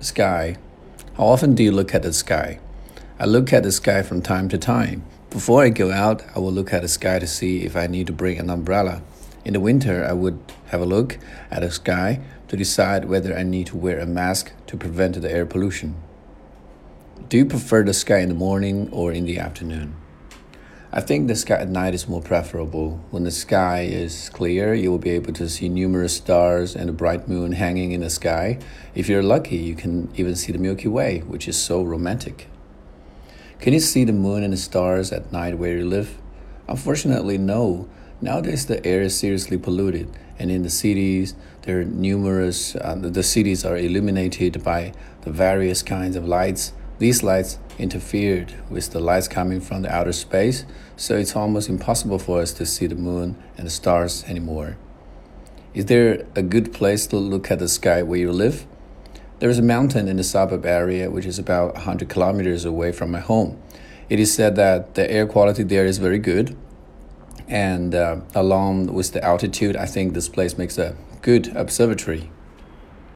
Sky. How often do you look at the sky? I look at the sky from time to time. Before I go out, I will look at the sky to see if I need to bring an umbrella. In the winter, I would have a look at the sky to decide whether I need to wear a mask to prevent the air pollution. Do you prefer the sky in the morning or in the afternoon? I think the sky at night is more preferable. When the sky is clear, you will be able to see numerous stars and a bright moon hanging in the sky. If you're lucky, you can even see the Milky Way, which is so romantic. Can you see the moon and the stars at night where you live? Unfortunately, no. Nowadays, the air is seriously polluted, and in the cities, there are numerous. Uh, the cities are illuminated by the various kinds of lights these lights interfered with the lights coming from the outer space, so it's almost impossible for us to see the moon and the stars anymore. Is there a good place to look at the sky where you live? There is a mountain in the suburb area which is about 100 kilometers away from my home. It is said that the air quality there is very good, and uh, along with the altitude, I think this place makes a good observatory.